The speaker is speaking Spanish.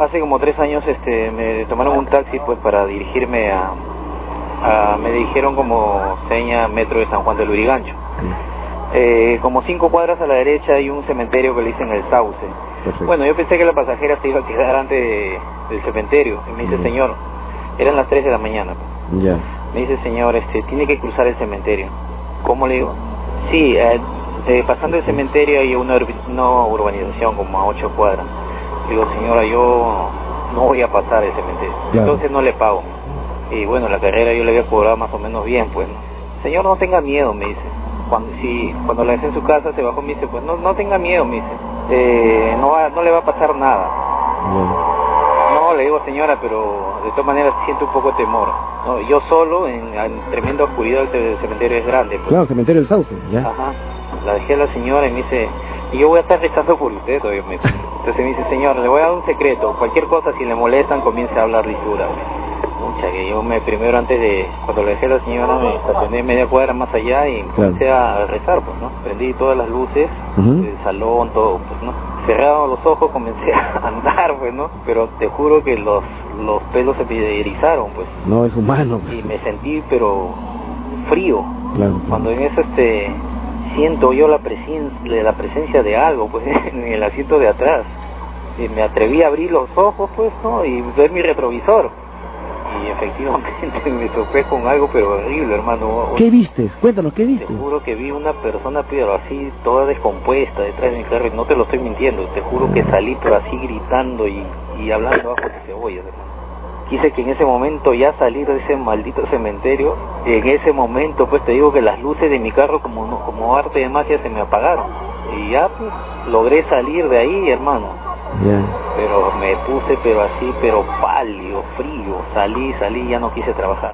hace como tres años este, me tomaron un taxi pues para dirigirme a, a me dijeron como seña metro de San Juan del Urigancho. Eh, como cinco cuadras a la derecha hay un cementerio que le dicen el Sauce. Perfecto. Bueno, yo pensé que la pasajera se iba a quedar antes de- del cementerio. Y me dice, señor, eran las 3 de la mañana. Ya. Me dice, señor, este, tiene que cruzar el cementerio. ¿Cómo le digo? Sí, eh, eh, pasando el cementerio hay una, una urbanización como a 8 cuadras. Le digo, señora, yo no voy a pasar el cementerio. Claro. Entonces no le pago. Y bueno, la carrera yo le había cobrado más o menos bien, pues. ¿no? Señor, no tenga miedo, me dice. Cuando, si, cuando la dejé en su casa, se bajó, me dice, pues no, no tenga miedo, me dice. Eh, no, va, no le va a pasar nada. No, le digo señora, pero de todas maneras siento un poco de temor. No, yo solo, en, en tremenda oscuridad, el ce- cementerio es grande. pues. Claro, cementerio del Sauce, ya. Ajá. La dejé a la señora y me dice, y yo voy a estar rezando por usted, obviamente. Entonces me dice, señor, le voy a dar un secreto. Cualquier cosa, si le molestan, comience a hablar lisura. Mucha que yo me primero antes de, cuando le dejé a la señora, me estacioné media cuadra más allá y comencé a rezar, pues, ¿no? Prendí todas las luces, Ujú. el salón, todo, pues, ¿no? Cerrado los ojos, comencé a andar, pues, ¿no? Pero te juro que los, los pelos se me erizaron, pues. No es humano. Y me sentí, pero frío. Claro. Cuando en eso, este, siento yo la presencia, la presencia de algo, pues, en el asiento de atrás. Y me atreví a abrir los ojos, pues, ¿no? Y ver mi retrovisor. Y efectivamente me topé con algo, pero horrible, hermano. ¿Qué viste? Cuéntanos, ¿qué Te viste? juro que vi una persona, pero así, toda descompuesta detrás de mi carro, y no te lo estoy mintiendo. Te juro que salí, pero así gritando y, y hablando bajo de cebolla, hermano. Quise que en ese momento ya salir de ese maldito cementerio, en ese momento, pues te digo que las luces de mi carro, como, como arte de magia, se me apagaron. Y ya, pues, logré salir de ahí, hermano. Pero me puse, pero así, pero pálido, frío. Salí, salí, ya no quise trabajar.